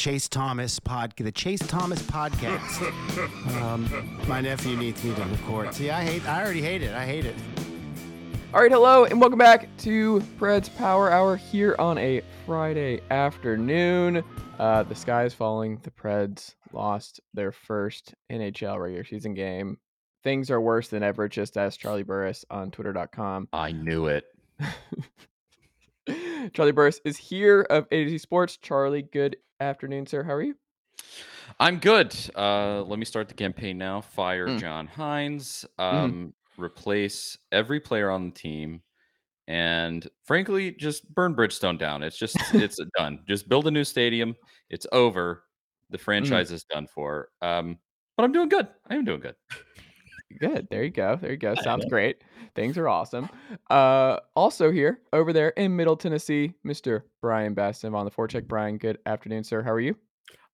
Chase Thomas pod, the Chase Thomas podcast. um, my nephew needs me to record. See, I hate. I already hate it. I hate it. All right, hello, and welcome back to Preds Power Hour here on a Friday afternoon. Uh, the sky is falling. The Preds lost their first NHL regular season game. Things are worse than ever. Just ask Charlie Burris on Twitter.com. I knew it. Charlie Burris is here of A to Z Sports. Charlie, good afternoon, sir. How are you? I'm good. Uh, let me start the campaign now. Fire Mm. John Hynes. Um, Replace every player on the team, and frankly, just burn Bridgestone down. It's just it's done. Just build a new stadium. It's over. The franchise is done for. Um, but I'm doing good. I am doing good. Good. There you go. There you go. Sounds great. Things are awesome. Uh, also here over there in Middle Tennessee, Mr. Bryan Bastin on the forecheck. Bryan, good afternoon, sir. How are you?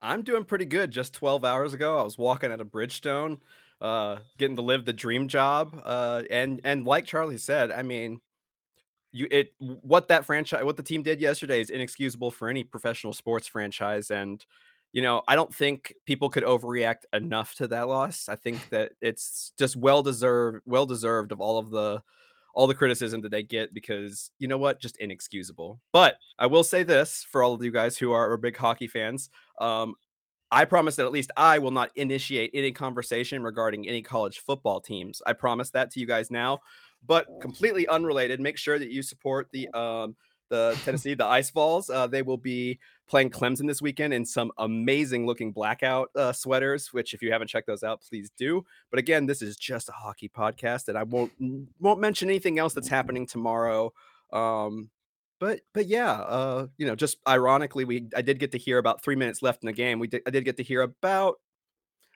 I'm doing pretty good. Just 12 hours ago, I was walking at a Bridgestone, uh, getting to live the dream job. Uh, and and like Charlie said, I mean, you it what that franchise, what the team did yesterday is inexcusable for any professional sports franchise. And you know, I don't think people could overreact enough to that loss. I think that it's just well deserved, well deserved of all of the all the criticism that they get because you know what, just inexcusable. But I will say this for all of you guys who are, are big hockey fans. Um, I promise that at least I will not initiate any conversation regarding any college football teams. I promise that to you guys now. But completely unrelated, make sure that you support the um, the Tennessee the Ice Balls. Uh, they will be playing Clemson this weekend in some amazing looking blackout uh, sweaters. Which, if you haven't checked those out, please do. But again, this is just a hockey podcast, and I won't won't mention anything else that's happening tomorrow. Um, but but yeah, uh, you know, just ironically, we I did get to hear about three minutes left in the game. We did I did get to hear about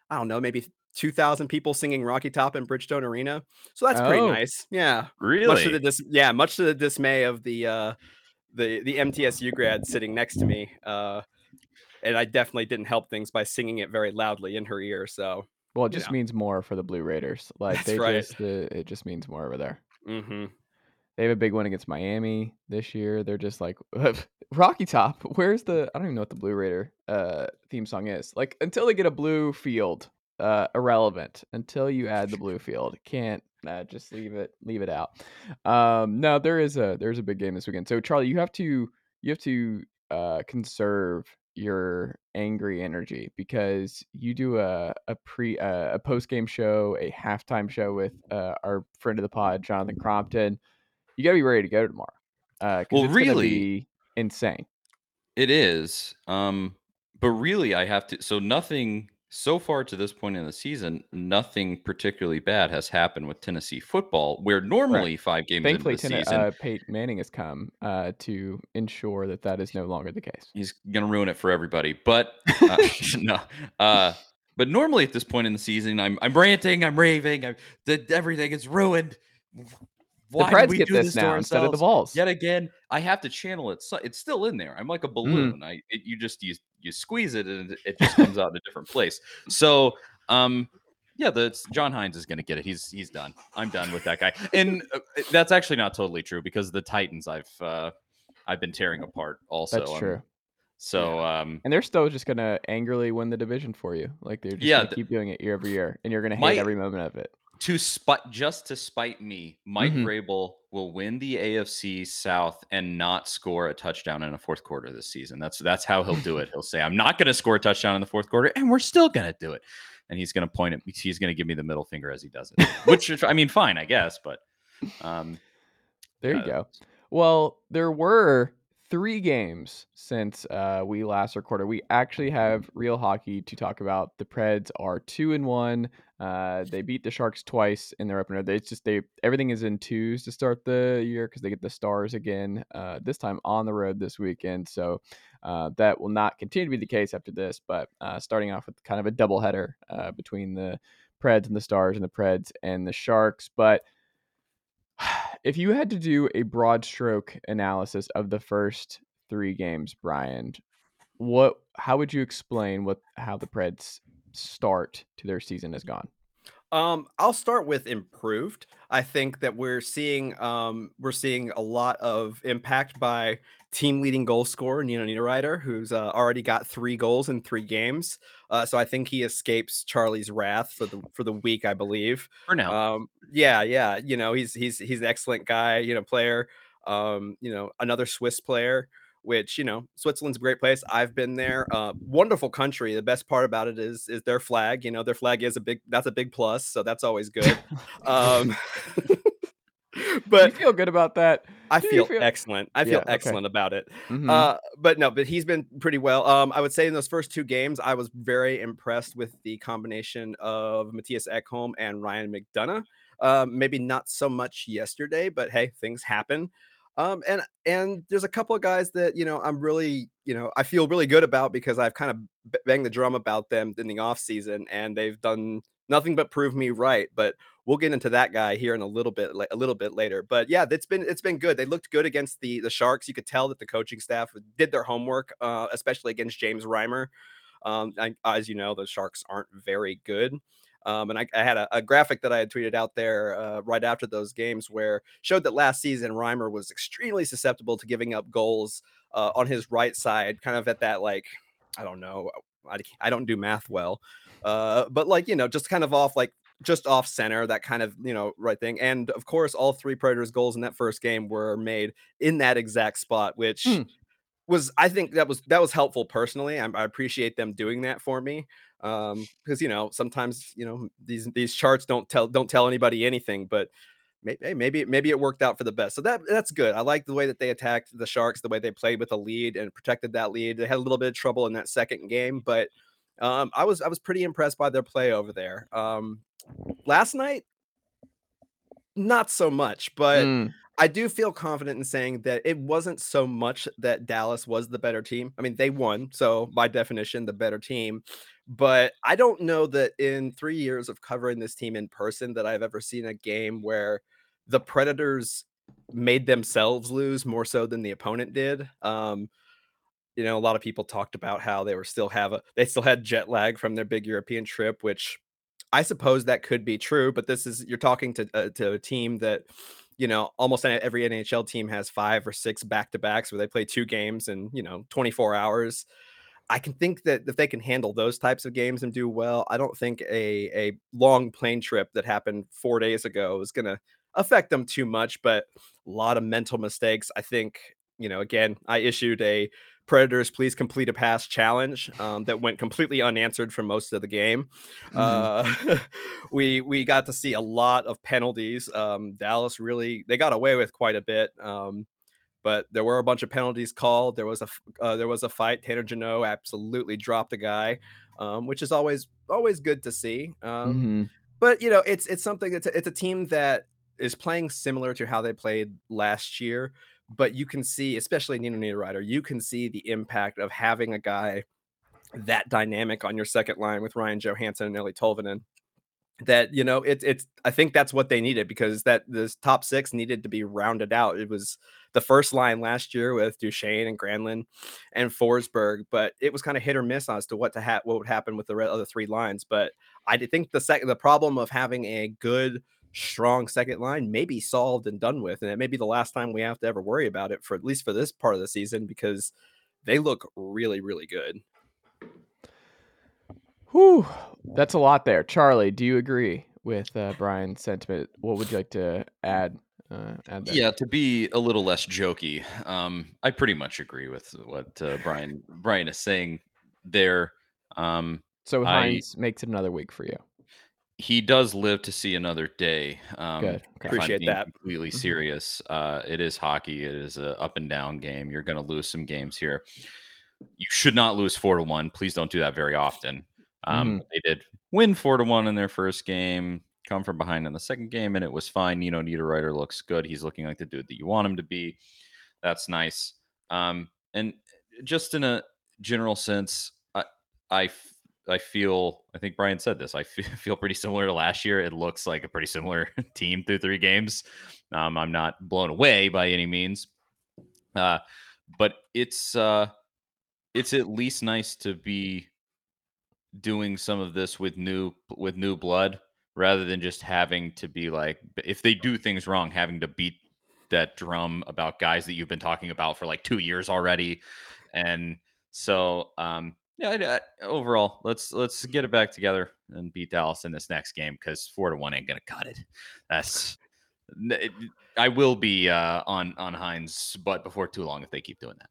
I don't know, maybe two thousand people singing Rocky Top in Bridgestone Arena. So that's pretty Oh. nice. Yeah. Much to Really? the dis- yeah, much to the dismay of the uh the the MTSU grad sitting next to me. Uh and I definitely didn't help things by singing it very loudly in her ear. So Well, it just know. means more for the Blue Raiders. Like That's they right. just, uh, it just means more over there. hmm They have a big one against Miami this year. They're just like Rocky Top. Where's the? I don't even know what the Blue Raider uh, theme song is. Like until they get a blue field, uh, irrelevant. Until you add the blue field, can't uh, just leave it leave it out. Um, no, there is a there's a big game this weekend. So Charlie, you have to you have to uh, conserve your angry energy because you do a a pre uh, a post game show, a halftime show with uh, our friend of the pod, Jonathan Crompton you gotta be ready to go tomorrow. Uh, Well, really- be insane. It is. Um, but really, I have to. So nothing so far to this point in the season, nothing particularly bad has happened with Tennessee football. Where normally five games Thankfully, into the Ten- season, uh, Peyton Manning has come uh, to ensure that that is no longer the case. he's gonna ruin it for everybody. But uh, no, uh, but normally at this point in the season, I'm I'm ranting, I'm raving, I'm, that everything is ruined. Why the Preds we get do this this now instead of the? Vols. Yet again, I have to channel it. So it's still in there. I'm like a Mm-hmm. balloon. I it, you just you you squeeze it and it- just comes out in a different place. So um yeah, the John Hynes is going to get it. He's he's done. I'm done with that guy. And uh, that's actually not totally true because the Titans I've uh I've been tearing apart also. That's true. So um And they're still just gonna angrily win the division for you. Like they're just Yeah, gonna th- keep doing it year over year, and you're gonna hate My- every moment of it. To spite just to spite me, Mike Mhm. Vrabel will win the AFC South and not score a touchdown in a fourth quarter this season. That's that's how he'll do it. He'll say, "I'm not going to score a touchdown in the fourth quarter, and we're still going to do it." And he's going to point at me. He's going to give me the middle finger as he does it, which I mean, fine, I guess, but um, There you uh, go. Well, there were three games since uh, we last recorded. We actually have real hockey to talk about. The Preds are two and one. Uh, they beat the Sharks twice in their opener. They it's just they everything is in twos to start the year because they get the Stars again. Uh, this time on the road this weekend. So uh, that will not continue to be the case after this. But uh, starting off with kind of a doubleheader uh, between the Preds and the Stars and the Preds and the Sharks. But if you had to do a broad stroke analysis of the first three games, Bryan, what how would you explain what how the Preds start to their season has mm. gone? Um, I'll start with improved. I think that we're seeing um, we're seeing a lot of impact by team leading goal scorer Nino Niederreiter, who's uh, already got three goals in three games. Uh, so I think he escapes Charlie's wrath for the for the week, I believe. For now, Um, yeah, yeah, you know he's he's he's an excellent guy, you know, player. Um, you know, another Swiss player which you know Switzerland's a great place. I've been there. Uh, wonderful country. The best part about it is is their flag. You know, their flag is a big that's a big plus, so that's always good. um, Do you but feel good about that? I feel, feel- excellent. I Yeah, feel okay. excellent about it. Mhm. Uh, but no, but he's been pretty well. Um, I would say in those first two games, I was very impressed with the combination of Mattias Ekholm and Ryan McDonagh. Um, maybe not so much yesterday, but hey, things happen. Um, and and there's a couple of guys that you know I'm really you know I feel really good about because I've kind of banged the drum about them in the off season, and they've done nothing but prove me right. But we'll get into that guy here in a little bit a little bit later. But yeah it's been it's been good. They looked good against the the sharks. You could tell that the coaching staff did their homework uh, especially against james reimer. Um, as you know the sharks aren't very good um, and I, I had a, a graphic that I had tweeted out there uh, right after those games where showed that last season Reimer was extremely susceptible to giving up goals uh, on his right side, kind of at that like I don't know, I, I don't do math well, uh, but like you know, just kind of off like just off center, that kind of you know right thing. And of course, all three Predators goals in that first game were made in that exact spot, which Hmm. Was I think that was that was helpful personally. I, I appreciate them doing that for me um because you know sometimes you know these these charts don't tell don't tell anybody anything but maybe maybe maybe it worked out for the best. So that that's good. I like the way that they attacked the sharks the way they played with a lead and protected that lead. They had a little bit of trouble in that second game but um i was i was pretty impressed by their play over there. Um last night not so much but Mm, I do feel confident in saying that it wasn't so much that Dallas was the better team. I mean, they won, so by definition, the better team. But I don't know that in three years of covering this team in person that I've ever seen a game where the Predators made themselves lose more so than the opponent did. Um, you know, a lot of people talked about how they were still have a they still had jet lag from their big European trip, which I suppose that could be true. But this is you're talking to uh, to a team that you know almost every NHL team has five or six back to backs where they play two games in you know 24 hours. I can think that if they can handle those types of games and do well, I don't think a a long plane trip that happened four days ago is going to affect them too much. But a lot of mental mistakes. I think you know. Again, I issued a Predators please complete a pass challenge um, that went completely unanswered for most of the game. Uh, we we got to see a lot of penalties. Um, Dallas really they got away with quite a bit. Um, but there were a bunch of penalties called. There was a uh, there was a fight. Tanner Jeannot absolutely dropped a guy, um, which is always always good to see. Um, mhm. but you know, it's it's something that's it's a team that is playing similar to how they played last year. But you can see, especially Nino Niederreiter, you can see the impact of having a guy that dynamic on your second line with Ryan Johansen and Eeli Tolvanen. That you know, it's it's. I think that's what they needed because that this top six needed to be rounded out. It was the first line last year with Duchene and Granlund and Forsberg, but it was kind of hit or miss as to what to ha- what would happen with the other three lines. But I think the second the problem of having a good strong second line may be solved and done with, and it may be the last time we have to ever worry about it for at least for this part of the season because they look really really good. Whew, that's a lot there. Charlie, do you agree with uh, Bryan's sentiment? What would you like to add? Uh, add there? Yeah, to be a little less jokey, um, I pretty much agree with what uh, Bryan Bryan is saying there. Um, So I- makes it another week for you. He does live to see another day. Um, Good. if I'm Appreciate that. Completely Mhm. serious. Uh, it is hockey. It is a up and down game. You're going to lose some games here. You should not lose four to one. Please don't do that very often. Um, Mhm. They did win four to one in their first game. Come from behind in the second game, and it was fine. You know, Niederreiter looks good. He's looking like the dude that you want him to be. That's nice. Um, and just in a general sense, I, I f- I feel I think Bryan said this. I feel pretty similar to last year. It looks like a pretty similar team through three games. Um, I'm not blown away by any means, uh, but it's uh, it's at least nice to be doing some of this with new with new blood rather than just having to be like, if they do things wrong, having to beat that drum about guys that you've been talking about for like two years already. And so, um, yeah, I, I, overall, let's let's get it back together and beat Dallas in this next game because four to one ain't gonna cut it. That's I will be uh, on on Hynes, but before too long if they keep doing that.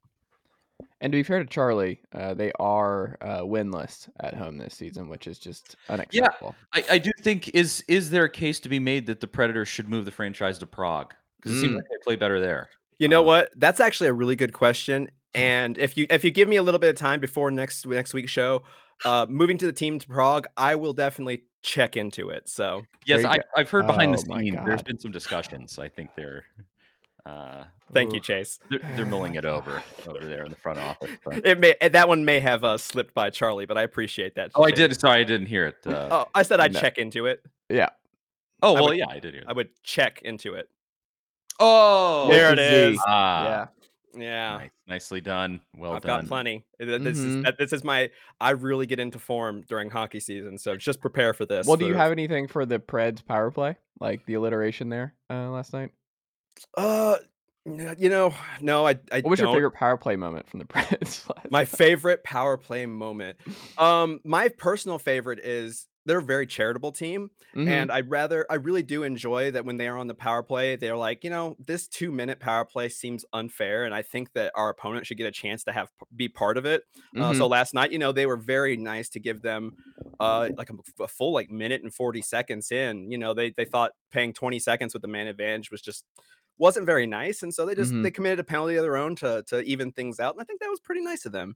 And to be fair to Charlie, uh, they are uh, winless at home this season, which is just unacceptable. Yeah, I, I, do think is is there a case to be made that the Predators should move the franchise to Prague because it mm. seems like they play better there. You know um, what? That's actually a really good question. And if you if you give me a little bit of time before next next week's show, uh, moving to the team to Prague, I will definitely check into it. So yes, I, have heard behind oh, the scenes. There's been some discussions. I think they're uh, Thank you, Chase. They're, they're, mulling it over over there in the front office. But. It may that one may have uh, slipped by Charlie, but I appreciate that. Oh, Chase. I did. Sorry, I didn't hear it. Uh, oh, I said I'd no. check into it. Yeah. Oh well, I would, yeah, I did hear. That. I would check into it. Oh, there it is. Ah, yeah. Yeah. Nice. Nicely done. Well I've done. got plenty. This mm-hmm. is this is my I really get into form during hockey season, so just prepare for this. Well, for, do you have anything for the Preds power play? Like the alliteration there uh, last night? Uh you know, no, I. I what was don't. your favorite power play moment from the Preds? my favorite power play moment. Um, my personal favorite is they're a very charitable team, mm-hmm. and I rather I really do enjoy that when they are on the power play, they're like, you know, this two minute power play seems unfair, and I think that our opponent should get a chance to have be part of it. Mm-hmm. Uh, so mm-hmm. last night, you know, they were very nice to give them uh like a, a, full like minute and 40 seconds in. You know, they they thought paying 20 seconds with the man advantage was just wasn't very nice, and so they just mm-hmm. they committed a penalty of their own to to even things out, and I think that was pretty nice of them.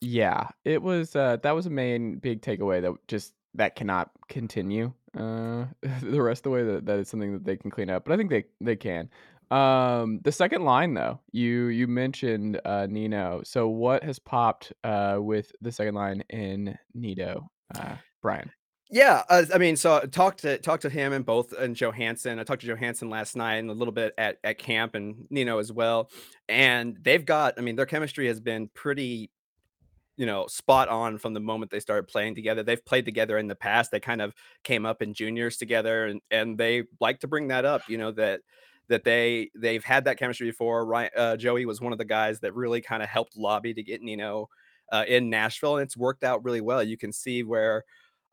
Yeah, it was. Uh, that was a main big takeaway that just that cannot continue uh, the rest of the way. That that is something that they can clean up, but I think they they can. Um, the second line though, you you mentioned uh, Nino. So what has popped uh, with the second line in Nino, uh, Bryan? Yeah, uh, I mean, so I talked to talked to him and both and Johansen. I talked to Johansen last night and a little bit at at camp and Nino as well. And they've got, I mean, their chemistry has been pretty, you know, spot on from the moment they started playing together. They've played together in the past. They kind of came up in juniors together, and and they like to bring that up. You know that that they they've had that chemistry before. Right, uh, Joey was one of the guys that really kind of helped lobby to get Nino uh, in Nashville, and it's worked out really well. You can see where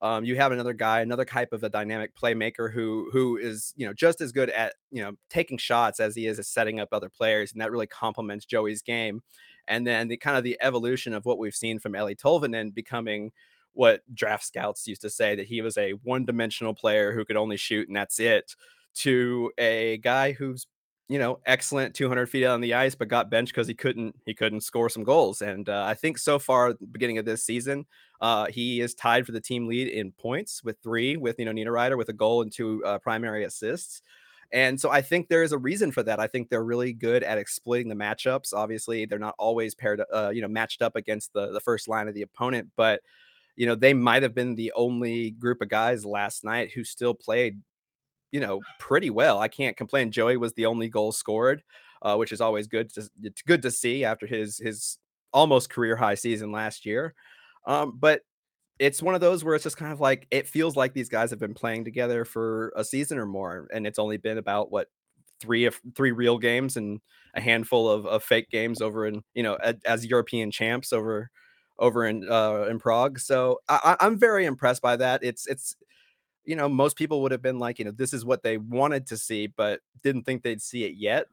um, you have another guy, another type of a dynamic playmaker who who is you know just as good at you know taking shots as he is at setting up other players, and that really complements Joey's game. And then the kind of the evolution of what we've seen from Eeli Tolvanen becoming what draft scouts used to say that he was a one-dimensional player who could only shoot and that's it, to a guy who's you know excellent 200 feet on the ice but got benched because he couldn't he couldn't score some goals and uh, i think so far beginning of this season uh, he is tied for the team lead in points with three, with you know Niederreiter with a goal and two uh, primary assists. And so I think there is a reason for that. I think they're really good at exploiting the matchups. Obviously, they're not always paired, uh, you know, matched up against the the first line of the opponent, but you know they might have been the only group of guys last night who still played, you know, pretty well. I can't complain. Joey was the only goal scored, uh, which is always good. To, it's good to see after his his almost career high season last year. Um, but it's one of those where it's just kind of like it feels like these guys have been playing together for a season or more, and it's only been about what three of three real games and a handful of, of fake games over in you know as, European champs over over in uh, in Prague. So I, I'm very impressed by that. It's it's you know most people would have been like you know this is what they wanted to see, but didn't think they'd see it yet.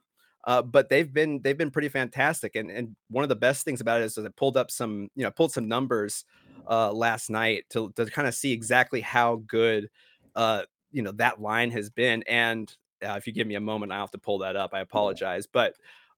Uh, but they've been they've been pretty fantastic. And and one of the best things about it is that I pulled up some you know pulled some numbers uh, last night to to kind of see exactly how good uh, you know that line has been. And uh, if you give me a moment, I'll have to pull that up. I apologize, but.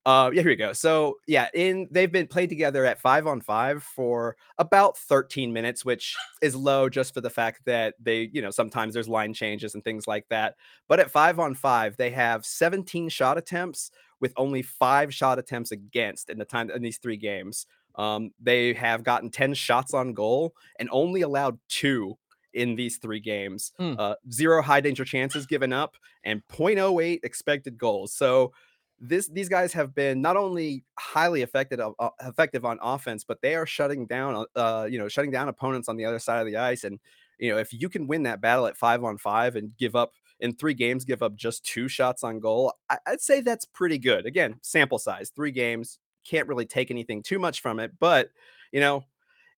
Uh, yeah, here we go. So yeah, in they've been played together at five on five for about 13 minutes, which is low just for the fact that they, you know, sometimes there's line changes and things like that. But at five on five, they have 17 shot attempts, with only five shot attempts against in the time in these three games. Um, they have gotten 10 shots on goal and only allowed two in these three games. Mm. Uh, zero high danger chances given up and 0.08 expected goals. So this these guys have been not only highly effective uh, effective on offense, but they are shutting down uh, you know shutting down opponents on the other side of the ice and you know, if you can win that battle at five on five and give up in three games, give up just two shots on goal, I, would say that's pretty good. Again, sample size, three games, can't really take anything too much from it. But, you know,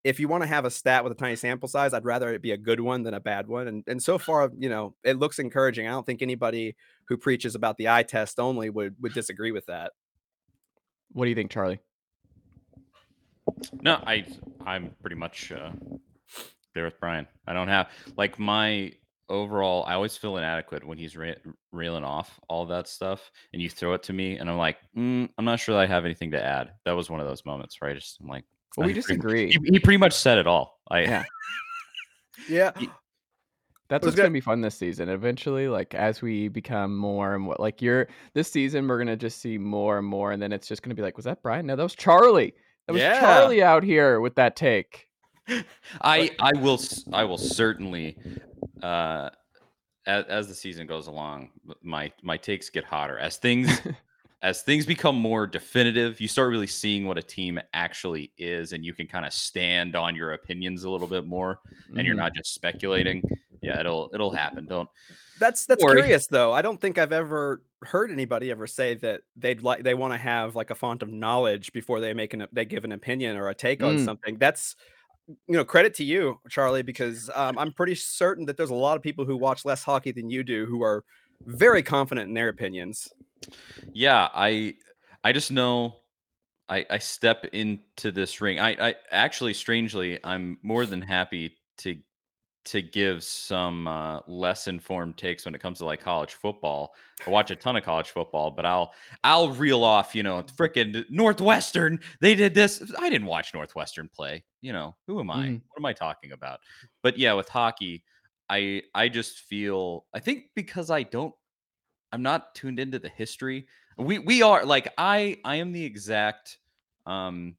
if you want to have a stat with a tiny sample size, I'd rather it be a good one than a bad one. And and so far, you know, it looks encouraging. I don't think anybody who preaches about the eye test only would would disagree with that. What do you think, Charlie? No, I I'm pretty much uh, there with Bryan. I don't have like my overall. I always feel inadequate when he's re- reeling off all that stuff, and you throw it to me, and I'm like, mm, I'm not sure that I have anything to add. That was one of those moments, right? Just I'm like, well, we disagree. He, he, pretty much said it all. I yeah. yeah. That's what's gonna be fun this season. Eventually, like as we become more and more, like you're this season, we're gonna just see more and more, and then it's just gonna be like, was that Bryan? No, that was Charlie. That was yeah. Charlie out here with that take. I I will I will certainly, uh, as, as the season goes along, my my takes get hotter as things as things become more definitive, you start really seeing what a team actually is, and you can kind of stand on your opinions a little bit more, and you're not just speculating. Yeah, it'll it'll happen. Don't. That's that's worry. curious though. I don't think I've ever heard anybody ever say that they'd like they want to have like a font of knowledge before they make an they give an opinion or a take mm. on something. That's you know credit to you, Charlie, because um, I'm pretty certain that there's a lot of people who watch less hockey than you do who are very confident in their opinions. Yeah, I I just know I I step into this ring. I I actually strangely I'm more than happy to to give some uh, less informed takes when it comes to like college football. I watch a ton of college football, but I'll I'll reel off, you know, freaking Northwestern. They did this. I didn't watch Northwestern play. You know, who am I? Mm. What am I talking about? But yeah, with hockey, I I just feel I think because I don't I'm not tuned into the history. We we are like I I am the exact um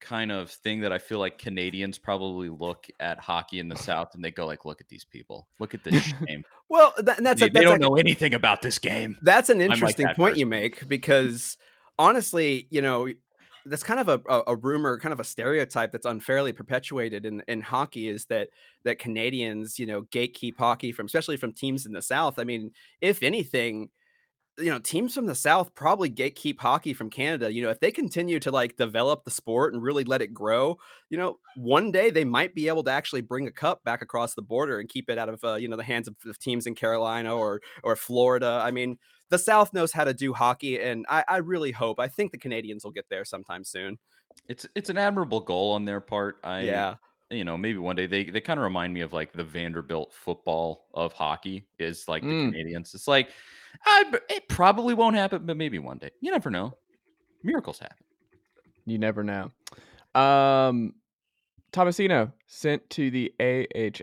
kind of thing that I feel like Canadians probably look at hockey in the South and they go like, "Look at these people! Look at this game." well, that, that's they, a, that's they don't know anything about this game. That's an interesting like that point person. you make because honestly, you know, that's kind of a, a, rumor, kind of a stereotype that's unfairly perpetuated in, in hockey is that that Canadians, you know, gatekeep hockey from especially from teams in the South. I mean, if anything, you know, teams from the South probably gatekeep hockey from Canada. You know, if they continue to like develop the sport and really let it grow, you know, one day they might be able to actually bring a cup back across the border and keep it out of uh, you know the hands of, of teams in Carolina or or Florida. I mean, the South knows how to do hockey, and I, I really hope. I think the Canadians will get there sometime soon. It's it's an admirable goal on their part. I yeah. You know, maybe one day they, they kind of remind me of like the Vanderbilt football of hockey is like the mm. Canadians. It's like I, it probably won't happen, but maybe one day. You never know. Miracles happen. You never know. Um, Tomasino sent to the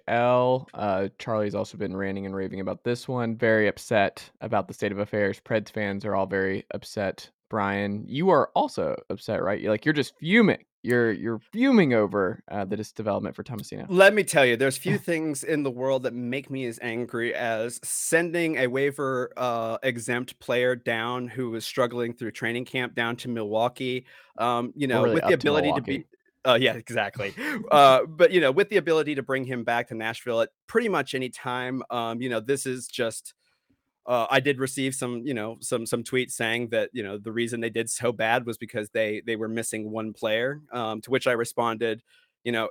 AHL. Uh, Charlie's also been ranting and raving about this one. Very upset about the state of affairs. Preds fans are all very upset. Brian, you are also upset, right? You're like you're just fuming. You're you're fuming over uh, this development for Tomasino. Let me tell you, there's few things in the world that make me as angry as sending a waiver uh, exempt player down who was struggling through training camp down to Milwaukee. Um, you know, really with the ability to, to be uh, yeah, exactly. Uh, but you know, with the ability to bring him back to Nashville at pretty much any time, um, you know, this is just. Uh, I did receive some, you know, some some tweets saying that you know the reason they did so bad was because they they were missing one player. Um, to which I responded, you know,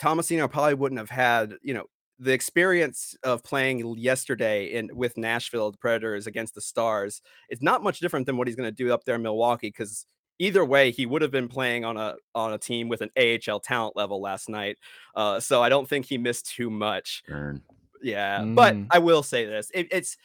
Tomasino probably wouldn't have had, you know, the experience of playing yesterday in with Nashville the Predators against the Stars. It's not much different than what he's going to do up there in Milwaukee because either way, he would have been playing on a on a team with an AHL talent level last night. Uh, so I don't think he missed too much. Yeah, mm. but I will say this: it, it's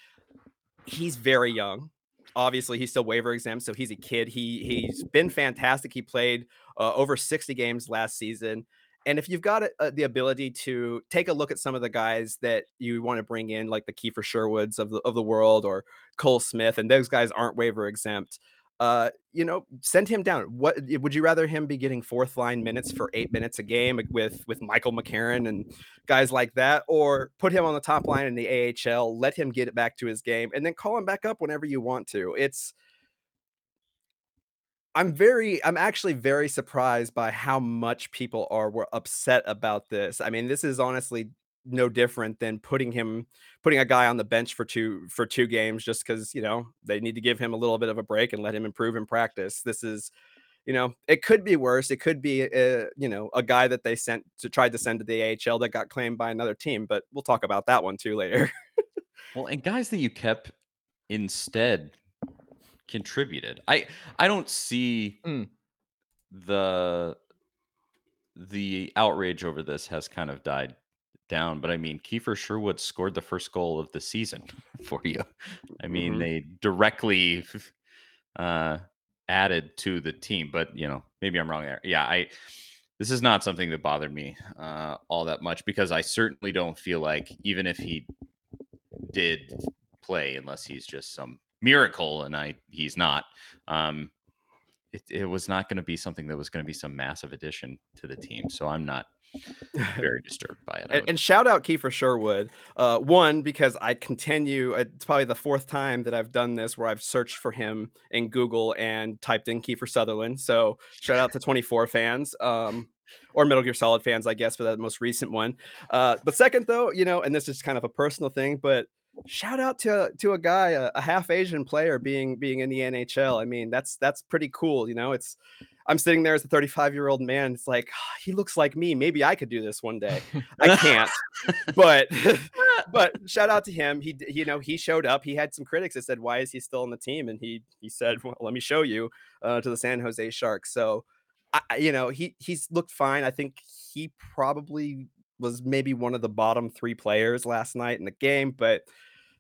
he's very young. Obviously, he's still waiver exempt, so he's a kid. He he's been fantastic. He played uh, over sixty games last season. And if you've got uh, the ability to take a look at some of the guys that you want to bring in, like the Kiefer Sherwoods of the of the world or Cole Smith, and those guys aren't waiver exempt, uh, you know, send him down. What would you rather him be getting fourth line minutes for eight minutes a game with with Michael McCarron and guys like that, or put him on the top line in the AHL, let him get it back to his game, and then call him back up whenever you want to. It's I'm very I'm actually very surprised by how much people are were upset about this. I mean, this is honestly no different than putting him putting a guy on the bench for two for two games just because you know they need to give him a little bit of a break and let him improve in practice. This is you know, it could be worse. It could be, a, uh, you know, a guy that they sent to tried to send to the AHL that got claimed by another team. But we'll talk about that one too later. well, and guys that you kept instead contributed. I I don't see mm. the the outrage over this has kind of died down, but I mean Kiefer Sherwood scored the first goal of the season for you. I mean, mm-hmm. they directly uh added to the team, but you know, maybe I'm wrong there. Yeah, I this is not something that bothered me uh all that much because I certainly don't feel like even if he did play unless he's just some miracle, and I he's not. Um, it, it was not going to be something that was going to be some massive addition to the team. So I'm not very disturbed by it. And, and, shout out Kiefer Sherwood. Uh, one because I continue. It's probably the fourth time that I've done this where I've searched for him in Google and typed in Kiefer Sutherland. So shout out to 24 fans. Um, or Metal Gear Solid fans, I guess, for that most recent one. Uh, but second, though, you know, and this is kind of a personal thing, but shout out to to a guy, a, a, half Asian player being being in the NHL. I mean, that's that's pretty cool. You know, it's I'm sitting there as a 35 year old man. It's like oh, he looks like me. Maybe I could do this one day. I can't, but but shout out to him. He you know he showed up. He had some critics that said, "Why is he still on the team?" And he he said, "Well, let me show you uh, to the San Jose Sharks." So. I, you know he he's looked fine. I think he probably was maybe one of the bottom three players last night in the game, but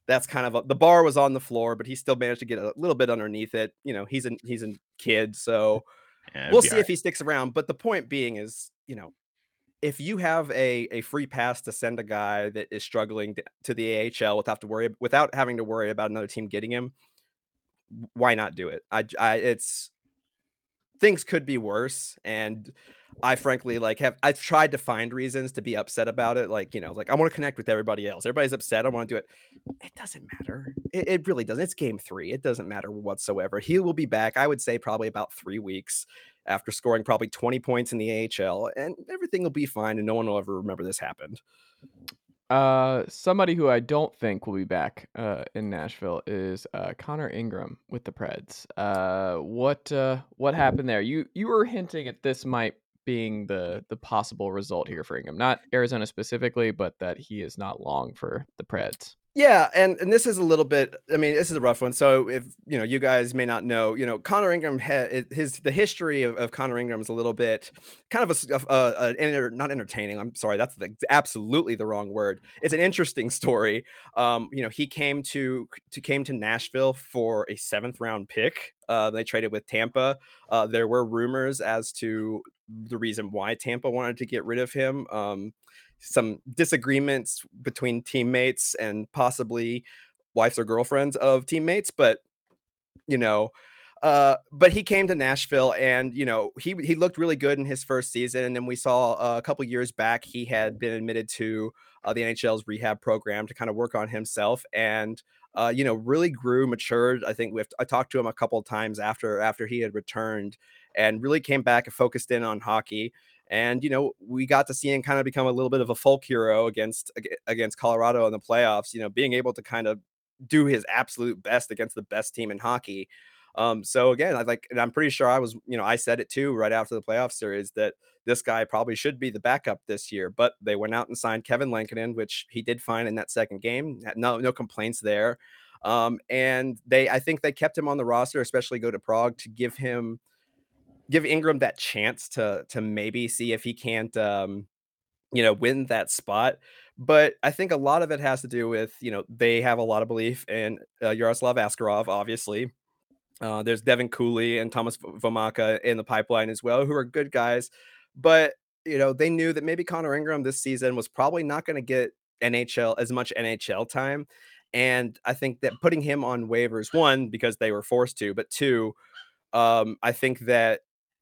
that's kind of a, the bar was on the floor, but he still managed to get a little bit underneath it. You know, he's a he's a kid, so we'll see right. if he sticks around. But the point being is, you know, if you have a a free pass to send a guy that is struggling to, to the AHL without to worry without having to worry about another team getting him, why not do it? I, I it's things could be worse and I frankly like have I've tried to find reasons to be upset about it. Like, you know, like I want to connect with everybody else. Everybody's upset. I want to do it. It doesn't matter. It, it, really doesn't. It's game three. It doesn't matter whatsoever. He will be back, I would say, probably about three weeks after scoring probably 20 points in the AHL, and everything will be fine, and no one will ever remember this happened. Uh, somebody who I don't think will be back uh, in Nashville is uh, Connor Ingram with the Preds. Uh, what uh, what happened there? You you were hinting at this might being the the possible result here for Ingram, not Arizona specifically, but that he is not long for the Preds. Yeah, and and this is a little bit. I mean, this is a rough one. So if you know, you guys may not know, you know, Connor Ingram had his the history of, of Connor Ingram is a little bit kind of a, a, a, a not entertaining. I'm sorry, that's the, absolutely the wrong word. It's an interesting story. Um, you know, he came to to came to Nashville for a seventh round pick. Uh, they traded with Tampa. Uh, there were rumors as to the reason why Tampa wanted to get rid of him. Um, some disagreements between teammates and possibly wives or girlfriends of teammates, but you know, uh, but he came to Nashville and you know he he looked really good in his first season, and then we saw uh, a couple years back he had been admitted to uh, the NHL's rehab program to kind of work on himself and. Uh, you know, really grew, matured. I think we I talked to him a couple times after after he had returned, and really came back and focused in on hockey. And you know, we got to see him kind of become a little bit of a folk hero against against Colorado in the playoffs. You know, being able to kind of do his absolute best against the best team in hockey. Um, so again, I like, and I'm pretty sure I was, you know, I said it too right after the playoff series that this guy probably should be the backup this year. But they went out and signed Kevin Lankinen, which he did fine in that second game. No, no complaints there. Um, and they, I think they kept him on the roster, especially go to Prague to give him give Ingram that chance to to maybe see if he can't um you know win that spot. But I think a lot of it has to do with you know they have a lot of belief in uh, Yaroslav Askarov, obviously. Uh, there's Devin Cooley and Tomas Vomacka in the pipeline as well, who are good guys. But you know they knew that maybe Connor Ingram this season was probably not going to get NHL as much NHL time. And I think that putting him on waivers, one, because they were forced to, but two, um, I think that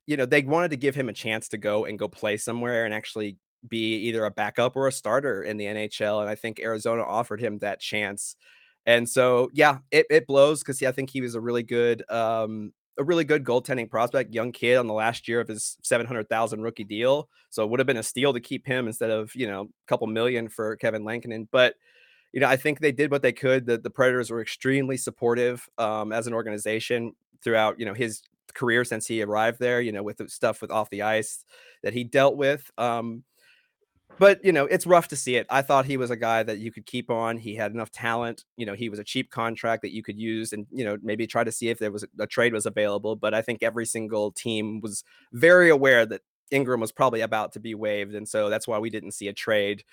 you know, they wanted to give him a chance to go and go play somewhere and actually be either a backup or a starter in the NHL. And I think Arizona offered him that chance. And so, yeah, it, it blows because yeah, I think he was a really good, um, a really good goaltending prospect, young kid on the last year of his 700,000 rookie deal. So it would have been a steal to keep him instead of, you know, a couple million for Kevin Lankinen. But, you know, I think they did what they could. The, the Predators were extremely supportive um, as an organization throughout, you know, his career since he arrived there, you know, with the stuff with off the ice that he dealt with. Um, but you know it's rough to see it i thought he was a guy that you could keep on he had enough talent you know he was a cheap contract that you could use and you know maybe try to see if there was a, trade was available but i think every single team was very aware that ingram was probably about to be waived and so that's why we didn't see a trade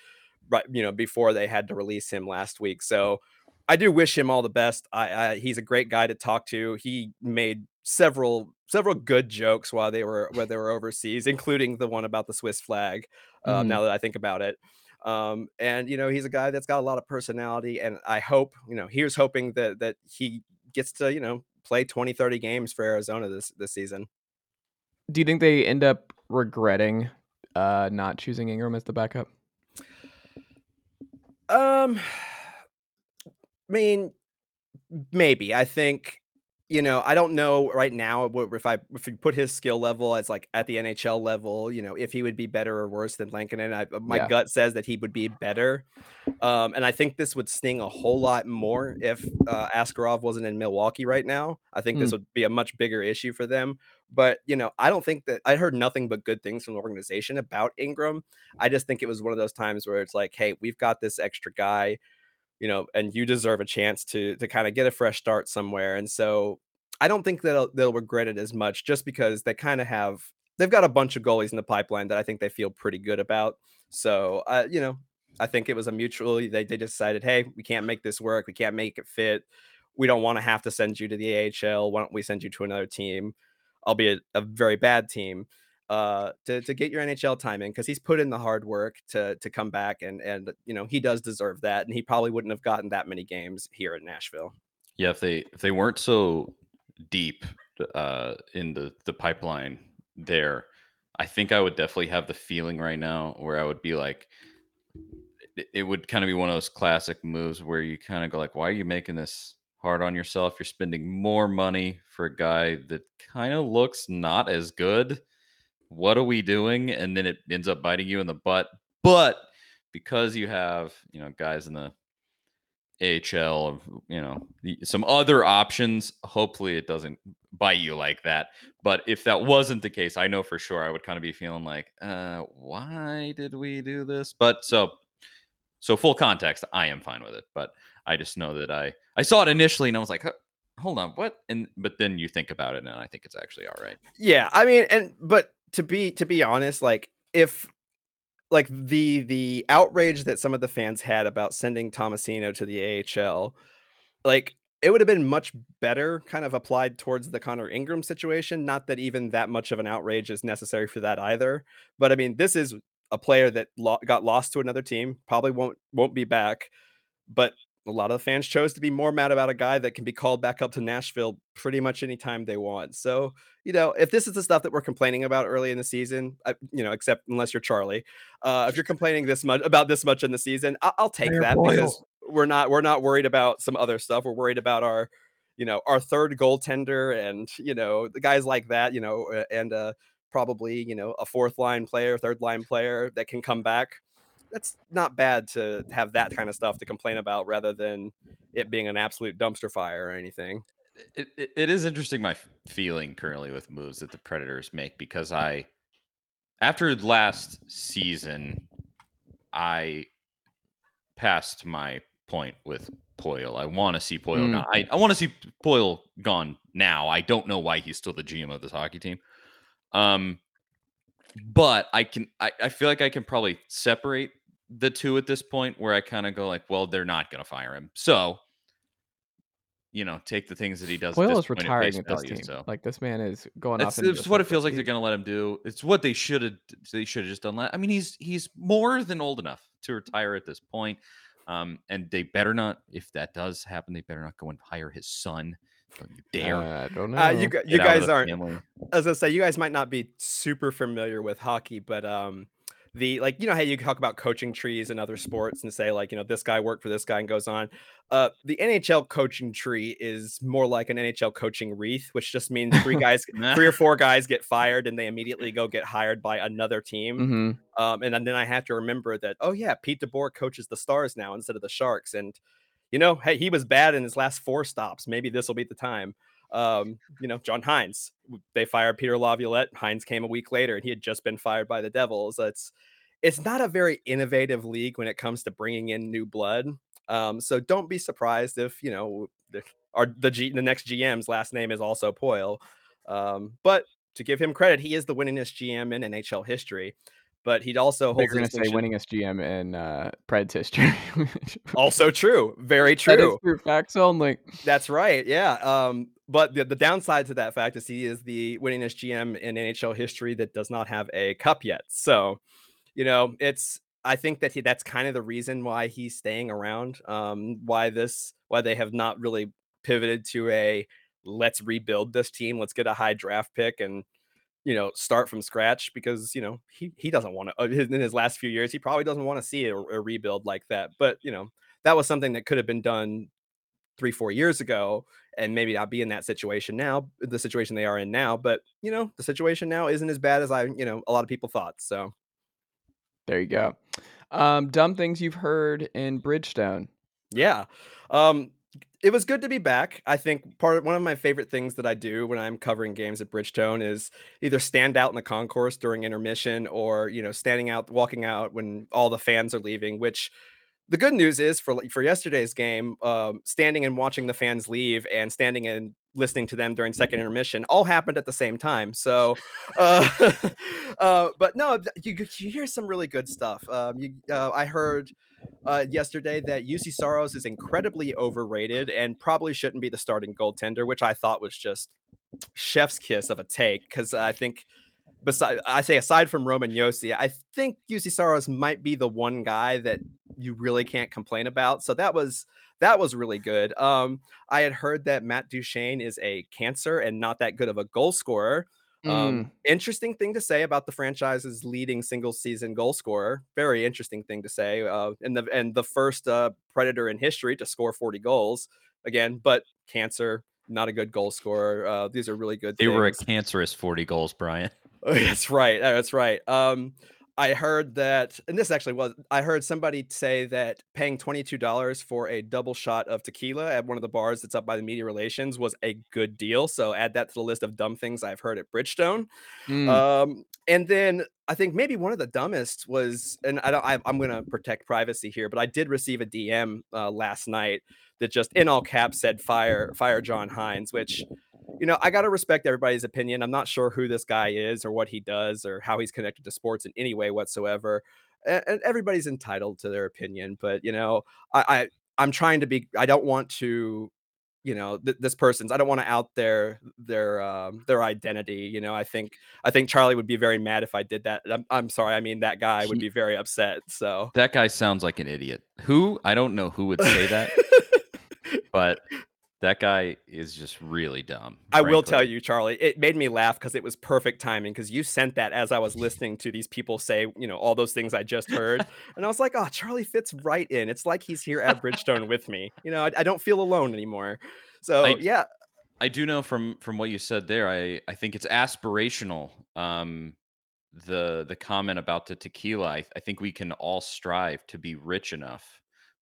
right you know before they had to release him last week so I do wish him all the best. I, I, he's a great guy to talk to. He made several several good jokes while they were while they were overseas, including the one about the Swiss flag. Uh, Mm. Now that I think about it, um, and you know he's a guy that's got a lot of personality, and I hope you know here's hoping that that he gets to you know play 20 30 games for Arizona this this season. Do you think they end up regretting uh, not choosing Ingram as the backup? Um, I mean, maybe. I think you know, I don't know right now what if I if you put his skill level as like at the NHL level, you know, if he would be better or worse than Lankinen. I my Yeah. gut says that he would be better. Um, and I think this would sting a whole lot more if uh, Askarov wasn't in Milwaukee right now. I think this Mm. would be a much bigger issue for them. But you know, I don't think that I heard nothing but good things from the organization about Ingram. I just think it was one of those times where it's like, hey, we've got this extra guy you know, and you deserve a chance to to kind of get a fresh start somewhere. And so I don't think that they'll, they'll regret it as much just because they kind of have they've got a bunch of goalies in the pipeline that I think they feel pretty good about. So uh, you know, I think it was a mutually they they decided, hey, we can't make this work, we can't make it fit. We don't want to have to send you to the AHL. Why don't we send you to another team, albeit a very bad team? Uh to to get your NHL time in because he's put in the hard work to to come back and and you know he does deserve that and he probably wouldn't have gotten that many games here in Nashville. Yeah, if they if they weren't so deep uh, in the the pipeline there, I think I would definitely have the feeling right now where I would be like, it, it would kind of be one of those classic moves where you kind of go like, why are you making this hard on yourself? You're spending more money for a guy that kind of looks not as good. What are we doing? And then it ends up biting you in the butt. But because you have you know guys in the AHL, of you know, some other options. Hopefully, it doesn't bite you like that. But if that wasn't the case, I know for sure I would kind of be feeling like, uh, why did we do this? But so, so full context, I am fine with it. But I just know that I I saw it initially and I was like, "Huh, hold on, what? And but then you think about it, and I think it's actually all right. Yeah, I mean, and but to be to be honest, like if like the the outrage that some of the fans had about sending Tomasino to the AHL, like it would have been much better kind of applied towards the Connor Ingram situation. Not that even that much of an outrage is necessary for that either. But I mean, this is a player that lo- got lost to another team, probably won't won't be back. But a lot of the fans chose to be more mad about a guy that can be called back up to Nashville pretty much anytime they want. So, you know, if this is the stuff that we're complaining about early in the season, I, you know, except unless you're Charlie, uh, if you're complaining this much about this much in the season, I- I'll take that because we're not we're not worried about some other stuff. We're worried about our, you know, our third goaltender and you know the guys like that, you know, uh, and uh, probably you know a fourth line player, third line player that can come back. That's not bad to have that kind of stuff to complain about rather than it being an absolute dumpster fire or anything. It, it, it is interesting my feeling currently with moves that the Predators make because I, after last season, I passed my point with Poile. I want to see Poile Mm. gone. I, I want to see Poile gone now. I don't know why he's still the GM of this hockey team. Um, but I can I, I feel like I can probably separate the two at this point where I kind of go like, well, they're not gonna fire him. So, you know, take the things that he does. at Poile is retiring face at this value, team. So Like this man is going that's off. it's what it feels like they're gonna let him do. It's what they should have they should have just done. la- I mean, he's he's more than old enough to retire at this point. Um, and they better not, if that does happen, they better not go and hire his son. Don't you dare. Uh, I don't know. Uh, you you get out of guys aren't family. as I say, you guys might not be super familiar with hockey, but um, the like you know how you talk about coaching trees in other sports and say like you know this guy worked for this guy and goes on? Uh the nhl coaching tree is more like an nhl coaching wreath which just means three guys three or four guys get fired and they immediately go get hired by another team. Hmm um and then i have to remember that oh yeah pete deboer coaches the stars now instead of the sharks. And you know hey he was bad in his last four stops. Maybe this will be the time um, you know, John Hynes. They fired Peter Laviolette. Hynes came a week later, and he had just been fired by the Devils. It's it's not a very innovative league when it comes to bringing in new blood. Um, so don't be surprised if you know the, our the G, the next GM's last name is also Poile. Um, but to give him credit, he is the winningest GM in NHL history. But he'd also They're going to say winningest GM in uh, Preds history. Also true, very That is true. true. Facts only. That's right. Yeah. Um, but the, the downside to that fact is he is the winningest GM in NHL history that does not have a cup yet. So, you know, it's I think that he that's kind of the reason why he's staying around. Um, why this why they have not really pivoted to a let's rebuild this team, let's get a high draft pick and you know start from scratch because you know he he doesn't want to in his last few years he probably doesn't want to see a, a rebuild like that. But you know that was something that could have been done three four years ago and maybe not be in that situation now the situation they are in now but you know the situation now isn't as bad as i you know a lot of people thought so There you go. Um, dumb things you've heard in Bridgestone. yeah um it was good to be back i think part of one of my favorite things that i do when i'm covering games at bridgestone is either stand out in the concourse during intermission or you know standing out walking out when all the fans are leaving which the good news is for for yesterday's game, um, standing and watching the fans leave and standing and listening to them during second intermission all happened at the same time. So, uh, uh, but no, you, you hear some really good stuff. Um, you, uh, I heard uh, yesterday that Juuse Saros is incredibly overrated and probably shouldn't be the starting goaltender, which I thought was just chef's kiss of a take because I think beside I say aside from Roman Josi, I think Juuse Saros might be the one guy that you really can't complain about. So that was that was really good. Um, I had heard that Matt Duchene is a cancer and not that good of a goal scorer. Um, Mm, interesting thing to say about the franchise's leading single season goal scorer. Very interesting thing to say. Uh, and the and the first uh, Predator in history to score 40 goals again, but cancer, not a good goal scorer. Uh, these are really good. They were a cancerous 40 goals, Bryan. Oh, that's right. That's right. Um, I heard that, and this actually was, I heard somebody say that paying $22 for a double shot of tequila at one of the bars that's up by the media relations was a good deal. So add that to the list of dumb things I've heard at Bridgestone. mm. Um, and then I think maybe one of the dumbest was, and I don't, I, I'm going to protect privacy here, but I did receive a DM uh, last night that just in all caps said fire, fire John Hynes, which, you know, I got to respect everybody's opinion. I'm not sure who this guy is or what he does or how he's connected to sports in any way whatsoever. And, everybody's entitled to their opinion, but you know, I, I I'm trying to be. I don't want to you know th- this person's i don't want to out their their um their identity you know i think i think charlie would be very mad if i did that i'm, I'm sorry i mean that guy would be very upset so That guy sounds like an idiot. Who? I don't know who would say that, but that guy is just really dumb. I will tell you, Charlie, it made me laugh because it was perfect timing because you sent that as I was listening to these people say, you know, all those things I just heard. and I was like, oh, Charlie fits right in. It's like he's here at Bridgestone with me. You know, I, I don't feel alone anymore. So, I- yeah. I do know from from what you said there. I I think it's aspirational. Um, the the comment about the tequila. I, I think we can all strive to be rich enough